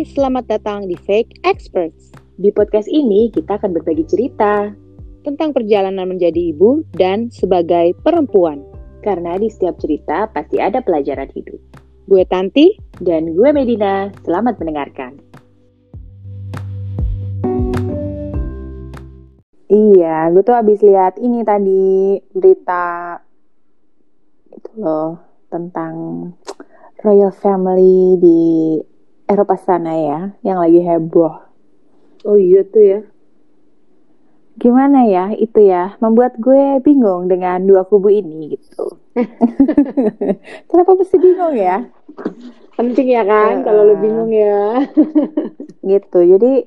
Hai, selamat datang di Fake Experts. Di podcast ini kita akan berbagi cerita tentang perjalanan menjadi ibu dan sebagai perempuan. Karena di setiap cerita pasti ada pelajaran hidup. Gue Tanti dan gue Medina. Selamat mendengarkan. Iya, gue tuh abis lihat ini tadi berita itu loh tentang royal family di Eropa sana ya, yang lagi heboh. Oh iya tuh ya. Gimana ya itu ya, membuat gue bingung dengan dua kubu ini gitu. Kenapa mesti bingung ya? Penting ya kan, uh, kalau lo bingung ya. gitu, jadi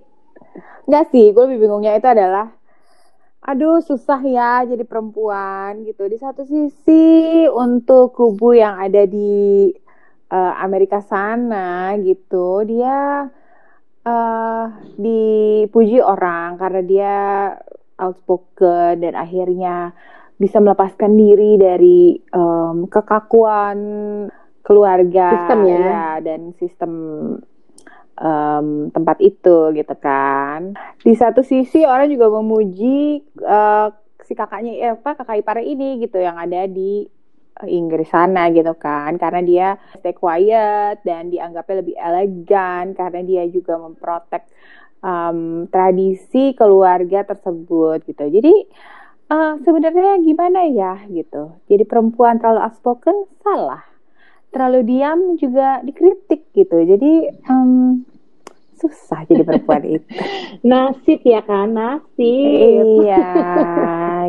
nggak sih, gue lebih bingungnya itu adalah aduh susah ya jadi perempuan gitu. Di satu sisi untuk kubu yang ada di uh, Amerika sana gitu dia uh, dipuji orang karena dia outspoken dan akhirnya bisa melepaskan diri dari um, kekakuan keluarga sistem ya, ya dan sistem um, tempat itu gitu kan. Di satu sisi orang juga memuji uh, si kakaknya eh, apa kakak ipar ini gitu yang ada di Inggris sana gitu kan. Karena dia stay quiet dan dianggapnya lebih elegan. Karena dia juga memprotek um, tradisi keluarga tersebut gitu. Jadi uh, sebenarnya gimana ya gitu. Jadi perempuan terlalu outspoken salah. Terlalu diam juga dikritik gitu. Jadi um, susah jadi perempuan itu. Nasib ya kan nasib. Iya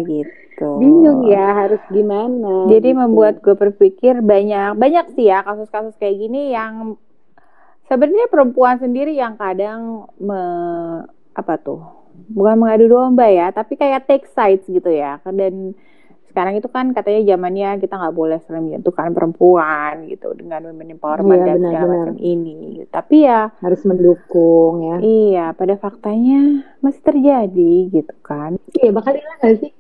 gitu gitu. Bingung ya harus gimana. Jadi gitu. membuat gue berpikir banyak banyak sih ya kasus-kasus kayak gini yang sebenarnya perempuan sendiri yang kadang me, apa tuh bukan mengadu domba ya tapi kayak take sides gitu ya dan sekarang itu kan katanya zamannya kita nggak boleh sering menyentuhkan perempuan gitu dengan women empowerment iya, dan benar, segala macam ini. Tapi ya harus mendukung ya. Iya pada faktanya masih terjadi gitu kan. Iya bakal hilang gak sih?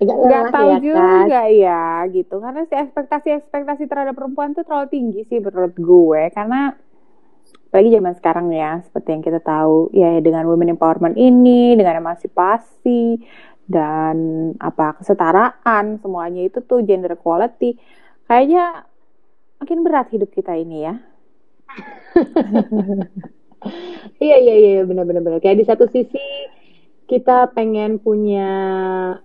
Nggak tahu ya, juga kan? ya gitu. Karena si ekspektasi ekspektasi terhadap perempuan tuh terlalu tinggi sih menurut gue. Karena apalagi zaman sekarang ya seperti yang kita tahu ya dengan women empowerment ini dengan emansipasi dan apa kesetaraan semuanya itu tuh gender equality. Kayaknya makin berat hidup kita ini ya. Iya iya iya benar-benar benar kayak di satu sisi kita pengen punya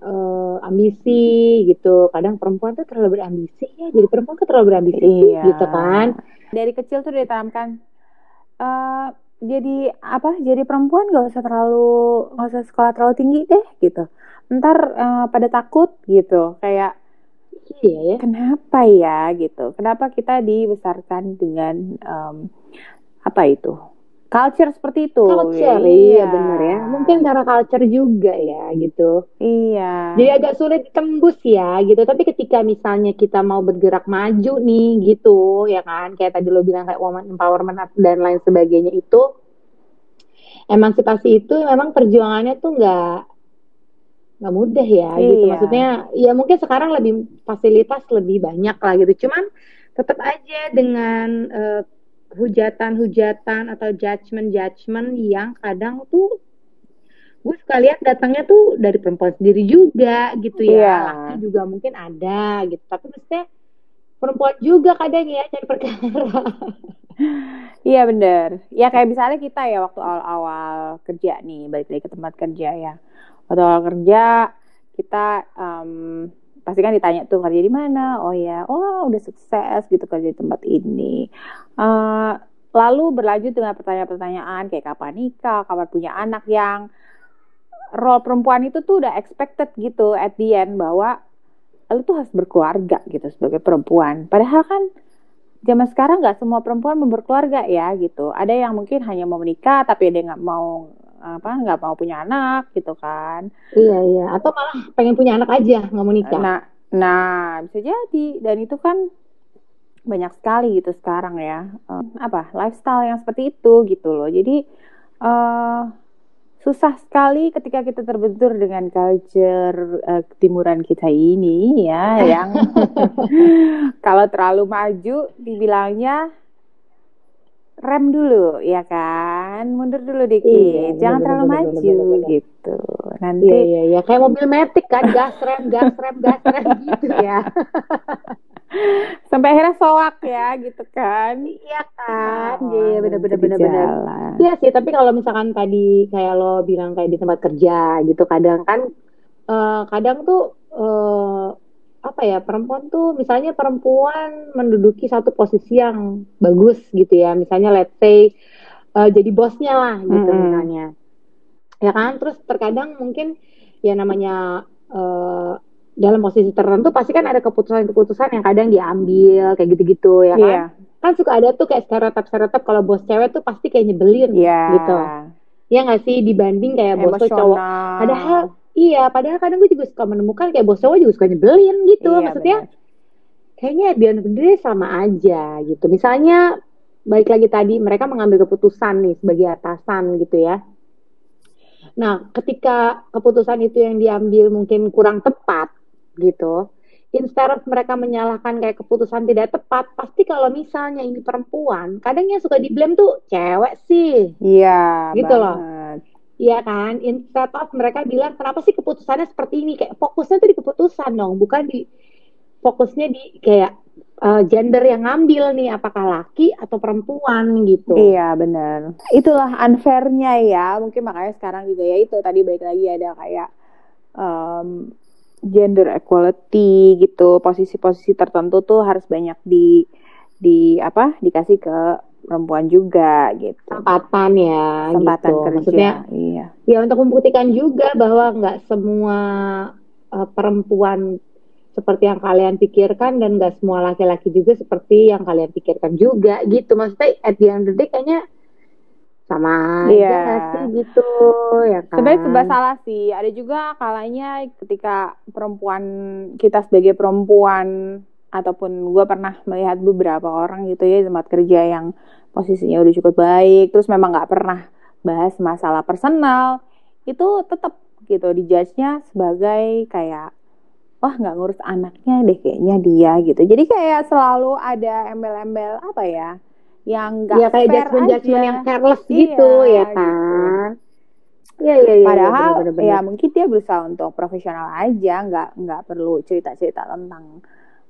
uh, ambisi gitu. Kadang perempuan tuh terlalu berambisi ya. Jadi perempuan tuh terlalu berambisi iya. gitu kan. Dari kecil tuh ditanamkan uh, jadi apa jadi perempuan gak usah terlalu gak usah sekolah terlalu tinggi deh gitu ntar uh, pada takut gitu. Kayak iya ya. Kenapa ya? gitu. Kenapa kita dibesarkan dengan um, apa itu? Culture seperti itu culture iya, iya. benar ya. Mungkin karena culture juga ya gitu. Iya. Jadi agak sulit tembus ya gitu. Tapi ketika misalnya kita mau bergerak maju nih gitu ya kan. Kayak tadi lo bilang kayak woman empowerment dan lain sebagainya itu emansipasi itu memang perjuangannya tuh nggak nggak mudah ya gitu. iya. gitu maksudnya ya mungkin sekarang lebih fasilitas lebih banyak lah gitu cuman tetap aja dengan uh, hujatan-hujatan atau judgement-judgement yang kadang tuh gue suka lihat datangnya tuh dari perempuan sendiri juga gitu ya yeah. laki juga mungkin ada gitu tapi maksudnya perempuan juga kadang ya cari perkara iya bener ya kayak misalnya kita ya waktu awal-awal kerja nih balik lagi ke tempat kerja ya waktu awal kerja kita um, pasti kan ditanya tuh kerja di mana? Oh ya oh udah sukses gitu kerja di tempat ini. Uh, lalu berlanjut dengan pertanyaan-pertanyaan kayak kapan nikah kapan punya anak yang role perempuan itu tuh udah expected gitu at the end bahwa lu tuh harus berkeluarga gitu sebagai perempuan. Padahal kan zaman sekarang nggak semua perempuan mau berkeluarga ya gitu. Ada yang mungkin hanya mau menikah tapi dia nggak mau apa nggak mau punya anak gitu kan. Iya iya. Atau malah pengen punya anak aja nggak mau nikah. Nah nah bisa jadi. Dan itu kan banyak sekali gitu sekarang ya. Uh, apa lifestyle yang seperti itu gitu loh. Jadi uh, susah sekali ketika kita terbentur dengan culture uh, timuran kita ini ya yang kalau terlalu maju dibilangnya rem dulu ya kan mundur dulu dikit Iya, jangan bener, terlalu bener, maju bener, bener, bener. gitu nanti Iya iya iya kayak mobil metik kan gas rem gas rem gas rem gitu ya. sampai akhirnya soak ya gitu kan Iya kan. Oh, Iya bener bener jadi bener bener. jalan. Iya sih tapi kalau misalkan tadi kayak lo bilang kayak di tempat kerja gitu kadang kan eh, kadang tuh eh, apa ya perempuan tuh misalnya perempuan menduduki satu posisi yang bagus gitu ya. Misalnya let's say eh, jadi bosnya lah gitu Mm-mm. misalnya. Ya kan? Terus terkadang mungkin ya namanya eh, dalam posisi tertentu pasti kan ada keputusan-keputusan yang kadang diambil kayak gitu-gitu ya kan? Iya, kan suka ada tuh kayak stereotip-stereotip kalau bos cewek tuh pasti kayak nyebelin iya. gitu. Ya nggak sih? Dibanding kayak bos cowok. Padahal iya padahal kadang gue juga suka menemukan kayak bos cowok juga suka nyebelin gitu. Iya, maksudnya benar. kayaknya bener sama aja gitu. Misalnya balik lagi tadi mereka mengambil keputusan nih sebagai atasan gitu ya. Nah ketika keputusan itu yang diambil mungkin kurang tepat gitu instead of mereka menyalahkan kayak keputusan tidak tepat pasti kalau misalnya ini perempuan kadang yang suka di blame tuh cewek sih. Iya, Gitu loh. Iya kan, instead of mereka bilang kenapa sih keputusannya seperti ini, kayak fokusnya tuh di keputusan dong, bukan di fokusnya di kayak eh, gender yang ngambil nih, apakah laki atau perempuan gitu. Iya benar. Itulah unfairnya ya. Mungkin makanya sekarang juga ya itu tadi baik lagi ada kayak em, gender equality gitu. Posisi-posisi tertentu tuh harus banyak di di apa dikasih ke perempuan juga gitu. Kesempatan ya, Kesempatan gitu. kerja. Maksudnya iya. ya untuk membuktikan juga bahwa nggak semua eh, perempuan seperti yang kalian pikirkan dan nggak semua laki-laki juga seperti yang kalian pikirkan juga gitu. Maksudnya at the end of the day kayaknya sama aja Iya. nggak sih gitu ya kan. Sebenarnya serba salah sih. Ada juga kalanya ketika perempuan kita sebagai perempuan ataupun gue pernah melihat beberapa orang gitu ya di tempat kerja yang posisinya udah cukup baik, terus memang nggak pernah bahas masalah personal, itu tetap gitu dijudge-nya sebagai kayak wah nggak ngurus anaknya deh kayaknya dia gitu. Jadi kayak selalu ada embel-embel apa ya yang nggak ya kayak fair judgment judgment yang careless Iya, gitu ya gitu. kan Iya iya iya Padahal bener, bener, ya mungkin dia berusaha untuk profesional aja, nggak nggak perlu cerita-cerita tentang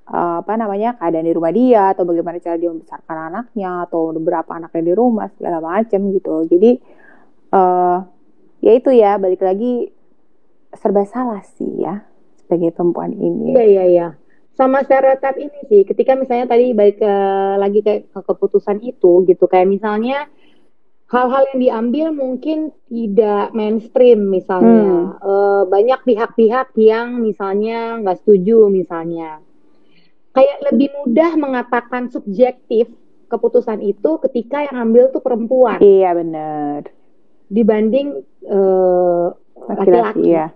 eh, apa namanya keadaan di rumah dia atau bagaimana cara dia membesarkan anaknya atau beberapa anaknya di rumah segala macam gitu. Jadi eh ya itu ya balik lagi serba salah sih ya sebagai perempuan ini. Iya iya iya. Sama stereotip ini sih, ketika misalnya tadi balik ke lagi ke, ke keputusan itu gitu, kayak misalnya hal-hal yang diambil mungkin tidak mainstream misalnya, Eh, banyak pihak-pihak yang misalnya nggak setuju misalnya, kayak lebih mudah mengatakan subjektif keputusan itu ketika yang ambil tuh perempuan Iya benar. dibanding eh, Laki-laki laki-laki ya.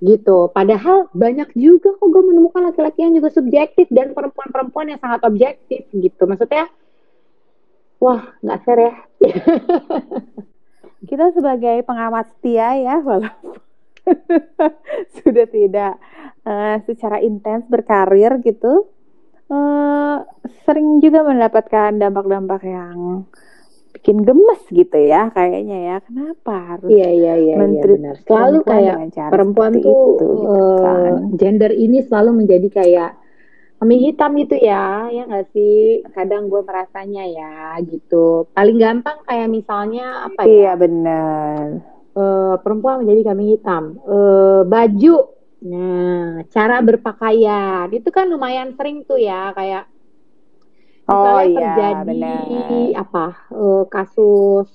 gitu. Padahal banyak juga kok gue menemukan laki-laki yang juga subjektif dan perempuan-perempuan yang sangat objektif gitu. Maksudnya, wah nggak fair ya. Kita sebagai pengamat setia ya, walaupun sudah tidak eh, secara intens berkarir gitu, eh, sering juga mendapatkan dampak-dampak yang bikin gemes gitu ya, kayaknya ya. Kenapa harus Iya iya iya, iya menteri benar. Selalu kayak perempuan tuh itu, gitu eh, kan. gender ini selalu menjadi kayak kambing hitam gitu ya, ya nggak sih? Kadang gue merasanya ya gitu. Paling gampang kayak misalnya apa ya? Iya benar. eh, perempuan menjadi kambing hitam. Eh, baju, nah cara berpakaian itu kan lumayan sering tuh ya kayak Oh misalnya iya terjadi benar. apa eh, kasus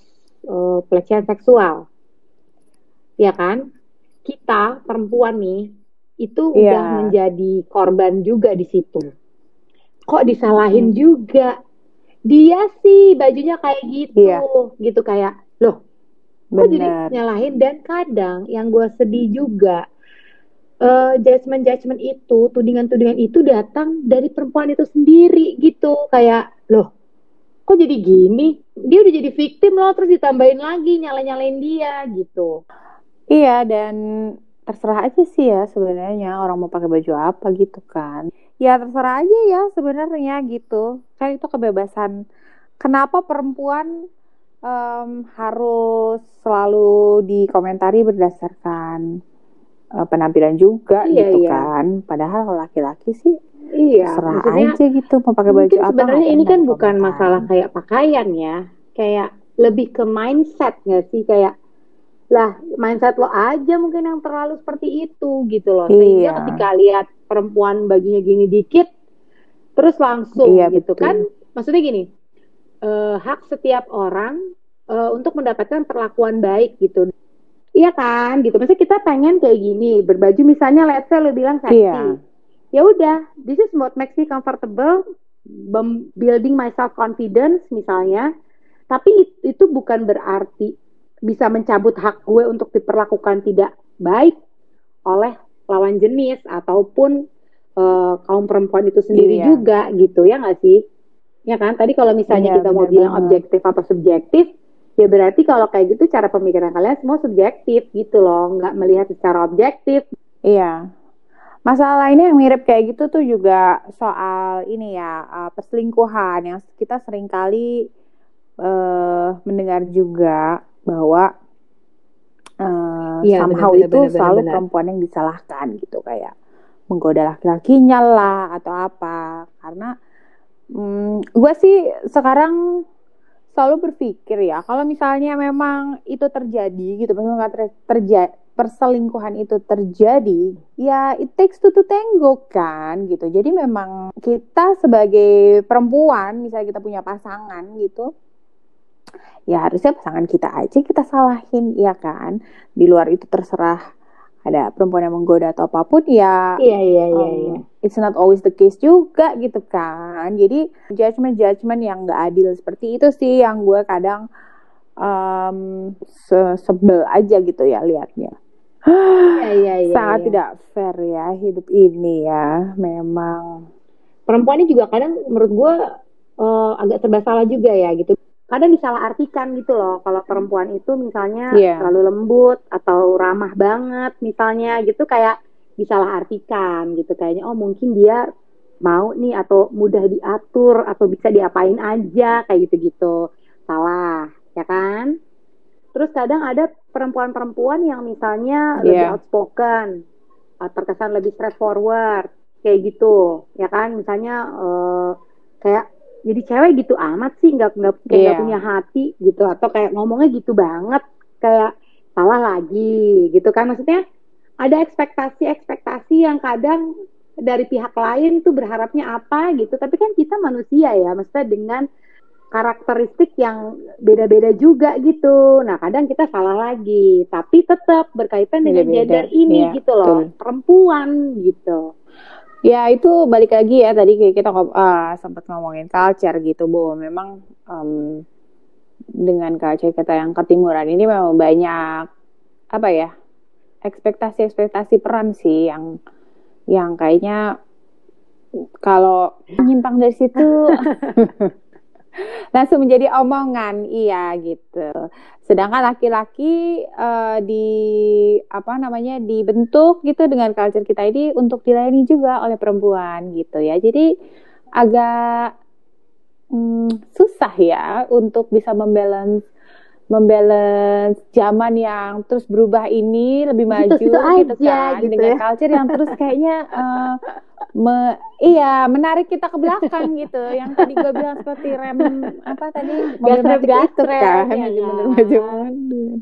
eh, pelecehan seksual, ya kan? Kita perempuan nih itu Iya. udah menjadi korban juga di situ. Kok disalahin juga? Dia sih bajunya kayak gitu, Iya. gitu kayak loh Kok jadi nyalahin dan kadang yang gue sedih juga eh judgement judgement itu tudingan-tudingan itu datang dari perempuan itu sendiri gitu kayak loh kok jadi gini dia udah jadi victim loh terus ditambahin lagi nyala-nyalain dia gitu Iya dan terserah aja sih ya sebenarnya orang mau pakai baju apa gitu kan. Ya terserah aja ya sebenarnya gitu. Kan itu kebebasan kenapa perempuan um, harus selalu dikomentari berdasarkan uh, penampilan juga iya, gitu iya. kan. Padahal laki-laki sih iya serah aja gitu mau pakai baju apa sebenarnya ini kan bukan masalah kayak pakaian ya. Kayak lebih ke mindset nggak sih? Kayak lah mindset lo aja mungkin yang terlalu seperti itu gitu loh. Sehingga iya. ketika lihat perempuan bajunya gini dikit terus langsung iya, gitu betul. kan? Maksudnya gini uh, hak setiap orang uh, untuk mendapatkan perlakuan baik gitu iya kan gitu. Maksudnya kita pengen kayak gini berbaju misalnya let's say lo bilang seksi iya. ya udah this is what makes me comfortable building my self confidence misalnya. Tapi itu bukan berarti bisa mencabut hak gue untuk diperlakukan tidak baik oleh lawan jenis ataupun uh, kaum perempuan itu sendiri iya. juga gitu. Ya nggak sih? Ya kan? Tadi kalau misalnya iya, kita mau bilang objektif atau subjektif ya berarti kalau kayak gitu cara pemikiran kalian semua subjektif gitu loh nggak melihat secara objektif. Iya. Masalah ini yang mirip kayak gitu tuh juga soal ini ya uh, perselingkuhan yang kita sering kali uh, mendengar juga bahwa uh, ya, somehow bener, itu bener, selalu bener, perempuan yang disalahkan gitu kayak menggoda laki-lakinya lah atau apa. Karena hmm, gue sih sekarang selalu berpikir ya kalau misalnya memang itu terjadi gitu misalnya ter terjadi perselingkuhan itu terjadi ya it takes two to tango kan gitu. Jadi memang kita sebagai perempuan misalnya kita punya pasangan gitu ya harusnya pasangan kita aja kita salahin ya kan? Di luar itu terserah ada perempuan yang menggoda atau apa pun ya iya iya iya, um, iya. it's not always the case juga gitu kan jadi judgement judgement yang gak adil seperti itu sih yang gue kadang um, se sebel aja gitu ya liatnya iya, iya, iya, sangat iya. tidak fair ya hidup ini ya memang perempuan ini juga kadang menurut gue uh, agak serba salah juga ya gitu kadang disalahartikan gitu loh kalau perempuan itu misalnya yeah. terlalu lembut atau ramah banget misalnya gitu kayak disalahartikan gitu kayaknya oh mungkin dia mau nih atau mudah diatur atau bisa diapain aja kayak gitu-gitu salah ya kan terus kadang ada perempuan-perempuan yang misalnya yeah. lebih outspoken terkesan lebih straightforward kayak gitu ya kan misalnya uh, kayak jadi cewek gitu amat sih nggak nggak yeah. punya hati gitu atau kayak ngomongnya gitu banget kayak salah lagi gitu kan maksudnya ada ekspektasi-ekspektasi yang kadang dari pihak lain tuh berharapnya apa gitu tapi kan kita manusia ya maksudnya dengan karakteristik yang beda-beda juga gitu nah kadang kita salah lagi tapi tetap berkaitan dengan beda -beda. gender ini yeah, gitu loh betul. perempuan gitu Ya itu balik lagi ya tadi kita uh, sempat ngomongin culture gitu bahwa memang um, dengan culture kita yang ketimuran ini memang banyak apa ya ekspektasi-ekspektasi peran sih yang yang kayaknya kalau menyimpang dari situ langsung menjadi omongan. Iya gitu. Sedangkan laki-laki uh, di apa namanya dibentuk gitu dengan culture kita ini untuk dilayani juga oleh perempuan gitu ya. Jadi agak hmm, susah ya untuk bisa membalance membalance zaman yang terus berubah ini lebih maju gitu, gitu kan gitu dengan ya. culture yang terus kayaknya uh, me, iya menarik kita ke belakang gitu. Yang tadi gue bilang seperti rem apa tadi? Mobil mati itu kan ya, bener maju mundur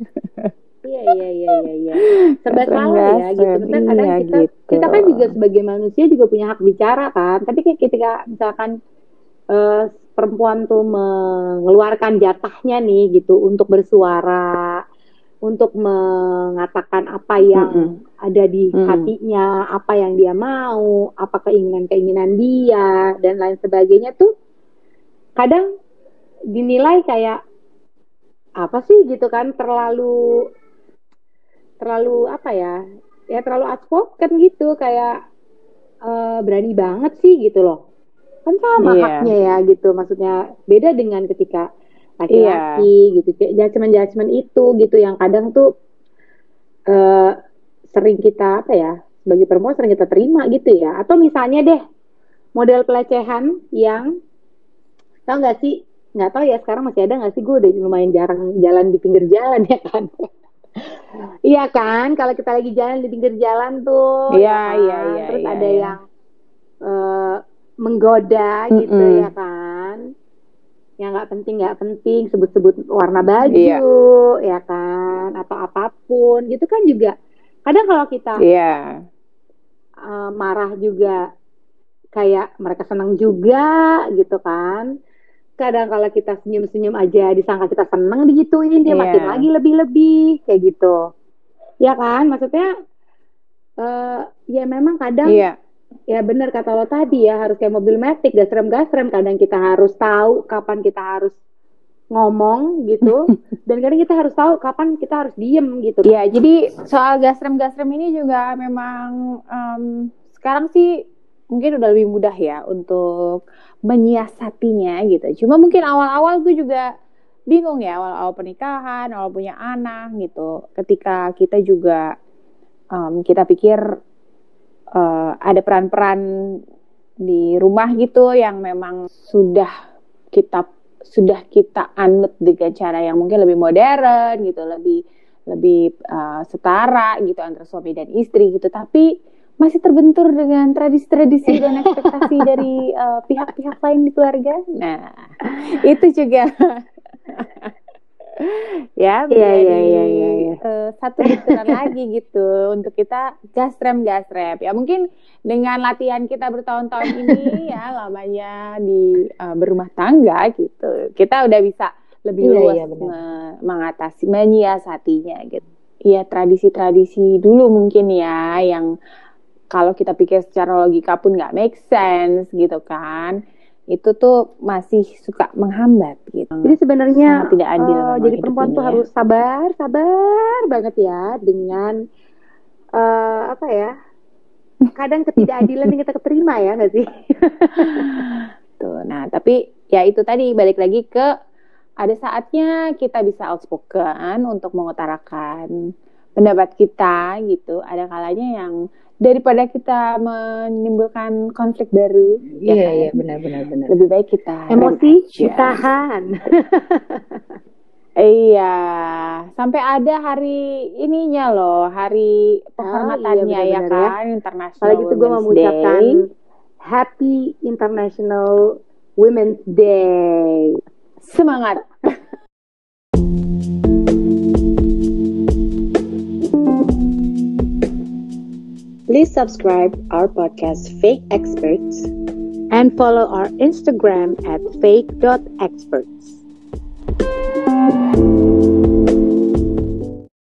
iya iya iya iya iya. Serba salah ya gitu. Maksudnya kadang iya, kita gitu. kita kan juga sebagai manusia juga punya hak bicara kan. Tapi kayak ketika misalkan uh, perempuan tuh mengeluarkan jatahnya nih gitu untuk bersuara untuk mengatakan apa yang mm -hmm. ada di mm -hmm. hatinya, apa yang dia mau, apa keinginan-keinginan dia dan lain sebagainya tuh kadang dinilai kayak apa sih gitu kan terlalu terlalu apa ya ya terlalu outspoken gitu kayak uh, berani banget sih gitu loh kan sama yeah. haknya ya gitu maksudnya beda dengan ketika laki-laki iya. gitu judgement judgement itu gitu yang kadang tuh uh, sering kita apa ya sebagai perempuan sering kita terima gitu ya atau misalnya deh model pelecehan yang tau gak sih nggak tahu ya sekarang masih ada nggak sih gue udah lumayan jarang jalan di pinggir jalan ya kan iya kan kalau kita lagi jalan di pinggir jalan tuh Iya, ya kan? iya, iya, terus iya, ada iya. yang eh, menggoda gitu Mm-mm. ya kan yang nggak penting nggak penting sebut-sebut warna baju Iya. ya kan atau apa pun gitu kan juga kadang kalau kita Iya. eh, marah juga kayak mereka senang juga gitu kan kadang kalau kita senyum-senyum aja disangka kita senang digituin dia Iya. makin lagi lebih-lebih kayak gitu ya kan maksudnya eh ya memang kadang Iya. Ya benar kata lo tadi ya harus kayak mobil metik gasrem-gasrem kadang kita harus tahu kapan kita harus ngomong gitu dan kadang kita harus tahu kapan kita harus diem gitu Iya, jadi soal gasrem-gasrem ini juga memang em, sekarang sih mungkin udah lebih mudah ya untuk menyiasatinya gitu. Cuma mungkin awal-awal gue juga bingung ya awal-awal pernikahan, awal punya anak gitu. Ketika kita juga em, kita pikir eh, ada peran-peran di rumah gitu yang memang sudah kita sudah kita anut dengan cara yang mungkin lebih modern gitu, lebih lebih uh, setara gitu antara suami dan istri gitu tapi masih terbentur dengan tradisi-tradisi dan ekspektasi dari uh, pihak-pihak lain di keluarga. Nah, itu juga ya Iya, menjadi iya, iya, iya, iya. uh, satu benturan lagi gitu untuk kita gasrem gasrem ya mungkin dengan latihan kita bertahun-tahun ini ya lamanya di uh, berumah tangga gitu kita udah bisa lebih Iya, luas iya, benar. me- mengatasi menyiasatinya gitu ya tradisi-tradisi dulu mungkin ya yang kalau kita pikir secara logika pun nggak make sense gitu kan itu tuh masih suka menghambat gitu Jadi sebenarnya Sangat tidak adil memang jadi perempuan ini tuh ya. harus sabar, sabar banget ya dengan eh, apa ya? Kadang ketidakadilan yang kita keterima ya nggak sih? Tuh, nah tapi ya itu tadi balik lagi ke ada saatnya kita bisa outspoken untuk mengutarakan pendapat kita gitu. Ada kalanya yang daripada kita menimbulkan konflik baru, ya kan? Iya, benar-benar benar. lebih baik kita Emosi ditahan. Iya, sampai ada hari ininya loh, hari penghormatannya iya, ya ya. kan, International Kalau gitu gue mau mengucapkan. Happy International Women's Day. Semangat. Please subscribe our podcast Fake Experts And follow our Instagram at fake.experts.